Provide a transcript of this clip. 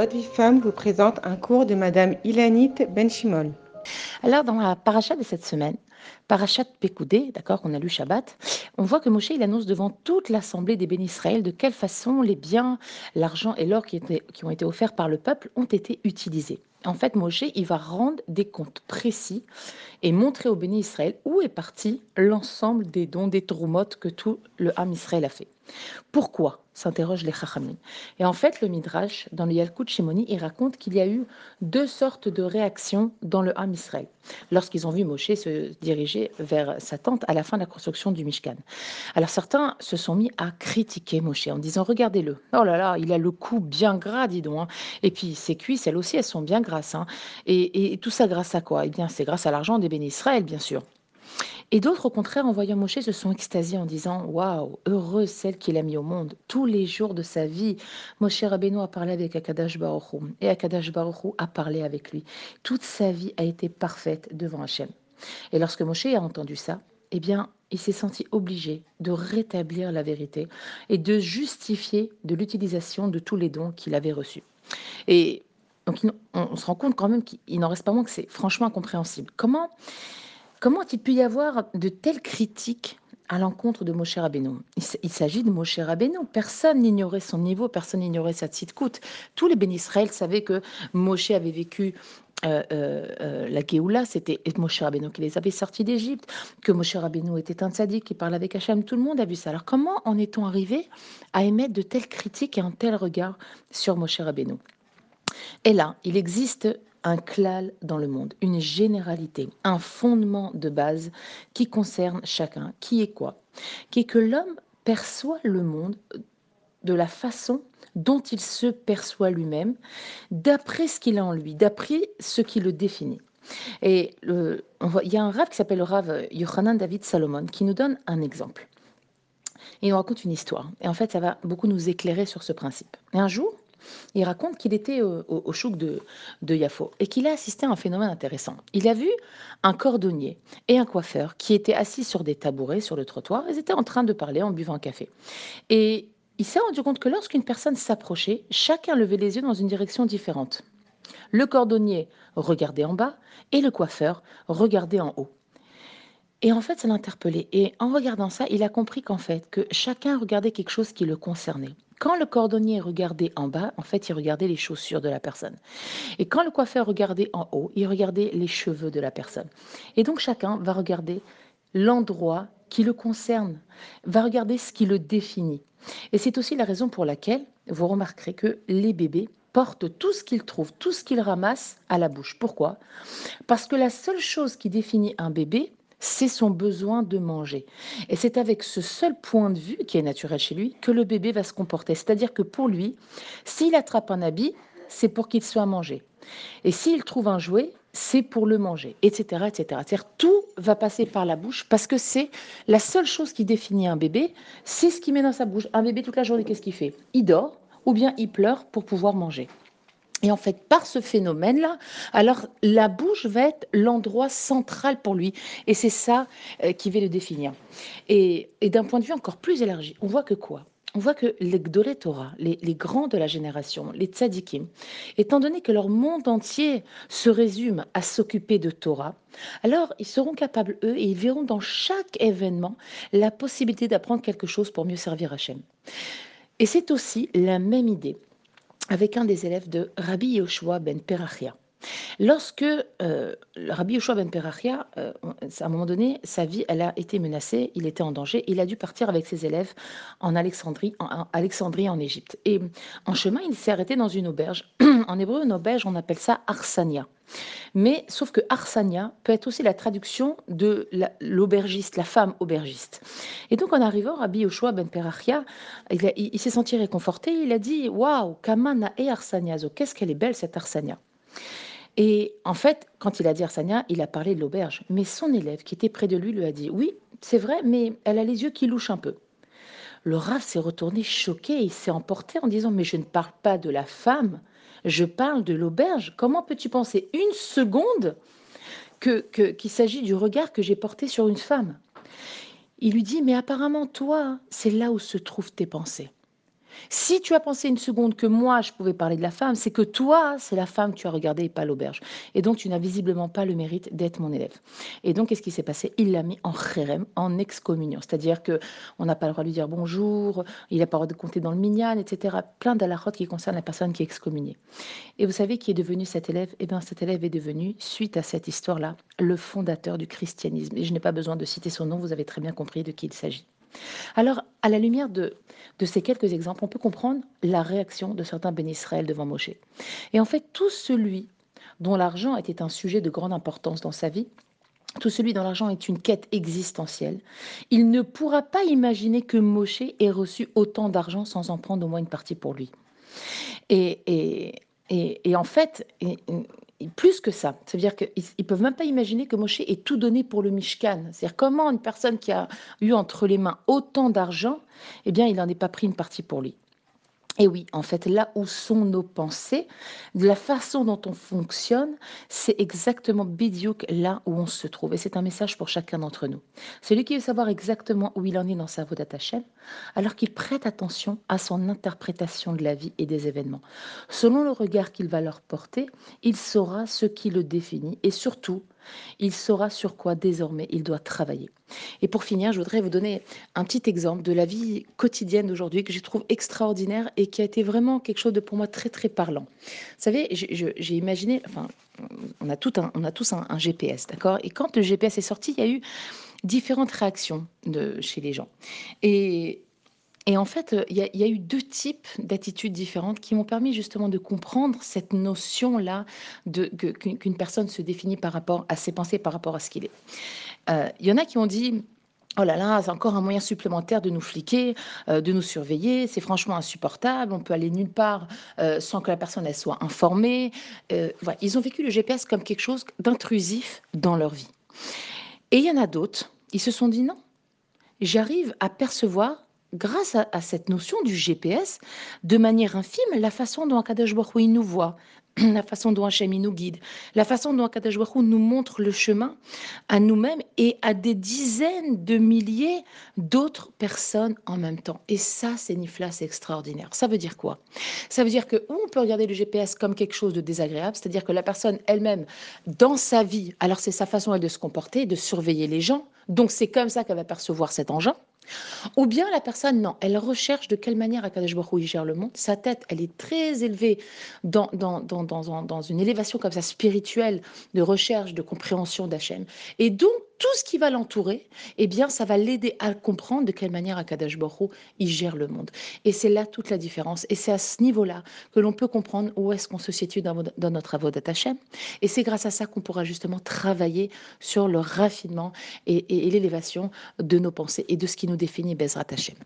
Votre vie femme vous présente un cours de Madame Ilanit Benchimol. Alors, dans la paracha de cette semaine, parachat Pekoudé, d'accord, qu'on a lu Shabbat, on voit que Moshe, il annonce devant toute l'assemblée des bénis Israël de quelle façon les biens, l'argent et l'or qui, ont été offerts par le peuple ont été utilisés. En fait, Moshe, il va rendre des comptes précis et montrer au béni Israël où est parti l'ensemble des dons, des troumotes que tout le Ham Israël a fait. Pourquoi? s'interroge les Chachamim. Et en fait, le Midrash, dans le Yalkut Shimoni, il raconte qu'il y a eu deux sortes de réactions dans le Ham Israël, lorsqu'ils ont vu Moshe se vers sa tente à la fin de la construction du Mishkan. Alors certains se sont mis à critiquer Moshe en disant Regardez-le, oh là là, il a le cou bien gras, dis donc. Hein. Et puis ses cuisses, elles aussi, elles sont bien grasses. Hein. Et, tout ça grâce à quoi? Eh bien, c'est grâce à l'argent des bénis Israël, bien sûr. Et d'autres, au contraire, en voyant Moshe, se sont extasiés en disant Waouh, heureuse celle qu'il a mis au monde. Tous les jours de sa vie, Moshe Rabbeinu a parlé avec Akadash Baruch et Akadash Baruch a parlé avec lui. Toute sa vie a été parfaite devant Hachem. Et lorsque Moshe a entendu ça, eh bien, il s'est senti obligé de rétablir la vérité et de justifier de l'utilisation de tous les dons qu'il avait reçus. Et donc, on se rend compte quand même qu'il n'en reste pas moins que c'est franchement incompréhensible. Comment Comment il peut y avoir de telles critiques à l'encontre de Moshe Rabbeinu? Il s'agit de Moshe Rabbeinu. Personne n'ignorait son niveau, personne n'ignorait sa tzidkout. Tous les bénis Israël savaient que Moshe avait vécu euh, euh, euh, la Géoula, c'était Moshe Rabbeinu qui les avait sortis d'Égypte, que Moshe Rabbeinu était un tzaddik qui parlait avec Hachem. Tout le monde a vu ça. Alors comment en est-on arrivé à émettre de telles critiques et un tel regard sur Moshe Rabbeinu? Et là, il existe un klal dans le monde, une généralité, un fondement de base qui concerne chacun, qui est quoi? Qui est que l'homme perçoit le monde de la façon dont il se perçoit lui-même, d'après ce qu'il a en lui, d'après ce qui le définit. Et il y a un rave qui s'appelle le rave Yohanan David Salomon qui nous donne un exemple. Il nous raconte une histoire. Et en fait, ça va beaucoup nous éclairer sur ce principe. Et un jour, il raconte qu'il était au, chouk de, de Yafo et qu'il a assisté à un phénomène intéressant. Il a vu un cordonnier et un coiffeur qui étaient assis sur des tabourets sur le trottoir. Ils étaient en train de parler en buvant un café. Et il s'est rendu compte que lorsqu'une personne s'approchait, chacun levait les yeux dans une direction différente. Le cordonnier regardait en bas et le coiffeur regardait en haut. Et en fait, ça l'a interpellé. Et en regardant ça, il a compris qu'en fait, que chacun regardait quelque chose qui le concernait. Quand le cordonnier regardait en bas, en fait, il regardait les chaussures de la personne. Et quand le coiffeur regardait en haut, il regardait les cheveux de la personne. Et donc chacun va regarder l'endroit qui le concerne, va regarder ce qui le définit. Et c'est aussi la raison pour laquelle vous remarquerez que les bébés portent tout ce qu'ils trouvent, tout ce qu'ils ramassent à la bouche. Pourquoi? Parce que la seule chose qui définit un bébé, c'est son besoin de manger. Et c'est avec ce seul point de vue qui est naturel chez lui que le bébé va se comporter. C'est-à-dire que pour lui, s'il attrape un habit, c'est pour qu'il soit mangé. Et s'il trouve un jouet, c'est pour le manger, etc. etc. C'est-à-dire tout va passer par la bouche parce que c'est la seule chose qui définit un bébé, c'est ce qu'il met dans sa bouche. Un bébé toute la journée, qu'est-ce qu'il fait? Il dort ou bien il pleure pour pouvoir manger. Et en fait, par ce phénomène-là, alors la bouche va être l'endroit central pour lui. Et c'est ça euh, qui va le définir. Et, d'un point de vue encore plus élargi, on voit que quoi? On voit que les Gdolé Torah, les, grands de la génération, les tzadikim, étant donné que leur monde entier se résume à s'occuper de Torah, alors ils seront capables, eux, et ils verront dans chaque événement la possibilité d'apprendre quelque chose pour mieux servir Hachem. Et c'est aussi la même idée avec un des élèves de Rabbi Yoshua ben Perachia. Lorsque euh, Rabbi Yoshua ben Perachia, euh, à un moment donné, sa vie, elle a été menacée, il était en danger, il a dû partir avec ses élèves en Alexandrie, en, Égypte. Et en chemin, il s'est arrêté dans une auberge. en hébreu, une auberge, on appelle ça Arsania. Mais sauf que Arsania peut être aussi la traduction de l'aubergiste, la, femme aubergiste. Et donc en arrivant, Rabbi Yoshua ben Perachia, il, s'est senti réconforté. Il a dit Waouh, Kamana et Arsaniazo, qu'est-ce qu'elle est belle cette Arsania et en fait, quand il a dit Arsania, il a parlé de l'auberge. Mais son élève qui était près de lui lui a dit Oui, c'est vrai, mais elle a les yeux qui louchent un peu. Le s'est retourné choqué, il s'est emporté en disant Mais je ne parle pas de la femme, je parle de l'auberge. Comment peux-tu penser une seconde que, qu'il s'agit du regard que j'ai porté sur une femme? Il lui dit Mais apparemment, toi, c'est là où se trouvent tes pensées. Si tu as pensé une seconde que moi, je pouvais parler de la femme, c'est que toi, c'est la femme que tu as regardée et pas l'auberge. Et donc, tu n'as visiblement pas le mérite d'être mon élève. Et donc, qu'est-ce qui s'est passé? Il l'a mis en chérem, en excommunion. C'est-à-dire que on n'a pas le droit de lui dire bonjour, il n'a pas le droit de compter dans le minyan, etc. Plein d'alachotes qui concernent la personne qui est excommuniée. Et vous savez qui est devenu cet élève? Eh bien, cet élève est devenu, suite à cette histoire-là, le fondateur du christianisme. Et je n'ai pas besoin de citer son nom, vous avez très bien compris de qui il s'agit. Alors, à la lumière de, ces quelques exemples, on peut comprendre la réaction de certains bénisraël devant Moshe. Et en fait, tout celui dont l'argent était un sujet de grande importance dans sa vie, tout celui dont l'argent est une quête existentielle, il ne pourra pas imaginer que Moshe ait reçu autant d'argent sans en prendre au moins une partie pour lui. Et, et, et, et en fait, plus que ça, c'est-à-dire qu'ils ne peuvent même pas imaginer que Moshe ait tout donné pour le Mishkan. C'est-à-dire comment une personne qui a eu entre les mains autant d'argent, eh bien, il n'en est pas pris une partie pour lui. Et oui, en fait, là où sont nos pensées, la façon dont on fonctionne, c'est exactement bidiouk là où on se trouve. Et c'est un message pour chacun d'entre nous. Celui qui veut savoir exactement où il en est dans sa Vodat Hashem, alors qu'il prête attention à son interprétation de la vie et des événements. Selon le regard qu'il va leur porter, il saura ce qui le définit et surtout, il saura sur quoi désormais il doit travailler. Et pour finir, je voudrais vous donner un petit exemple de la vie quotidienne d'aujourd'hui que je trouve extraordinaire et qui a été vraiment quelque chose de pour moi très très parlant. Vous savez, j'ai imaginé, enfin, on a, tout un, on a tous un, un GPS, d'accord? Et quand le GPS est sorti, il y a eu différentes réactions de, chez les gens. Et et en fait, il y, a, il y a eu deux types d'attitudes différentes qui m'ont permis justement de comprendre cette notion-là de qu'une personne se définit par rapport à ses pensées, par rapport à ce qu'il est. Euh, Il y en a qui ont dit, oh là là, c'est encore un moyen supplémentaire de nous fliquer, euh, de nous surveiller, c'est franchement insupportable, on peut aller nulle part euh, sans que la personne elle soit informée. Euh. Ils ont vécu le GPS comme quelque chose d'intrusif dans leur vie. Et il y en a d'autres, ils se sont dit non, j'arrive à percevoir grâce à, cette notion du GPS, de manière infime, la façon dont Akadosh Baruch nous voit, la façon dont Hachem nous guide, la façon dont Akadosh Baruch nous montre le chemin à nous-mêmes et à des dizaines de milliers d'autres personnes en même temps. Et ça, c'est Nifla, c'est extraordinaire. Ça veut dire quoi? Ça veut dire que on peut regarder le GPS comme quelque chose de désagréable, c'est-à-dire que la personne elle-même, dans sa vie, alors c'est sa façon elle, de se comporter, de surveiller les gens, donc c'est comme ça qu'elle va percevoir cet engin. Ou bien la personne, non, elle recherche de quelle manière Akadosh Baruch Hu, gère le monde. Sa tête, elle est très élevée dans, dans, dans, dans, dans une élévation comme ça spirituelle, de recherche, de compréhension d'Hachem. Et donc, tout ce qui va l'entourer, eh bien, ça va l'aider à comprendre de quelle manière Akadosh Baruch Hu, il gère le monde. Et c'est là toute la différence. Et c'est à ce niveau-là que l'on peut comprendre où est-ce qu'on se situe dans, dans notre avodat Hachem. Et c'est grâce à ça qu'on pourra justement travailler sur le raffinement et, l'élévation de nos pensées et de ce qui nous définit Bezrat Hachem.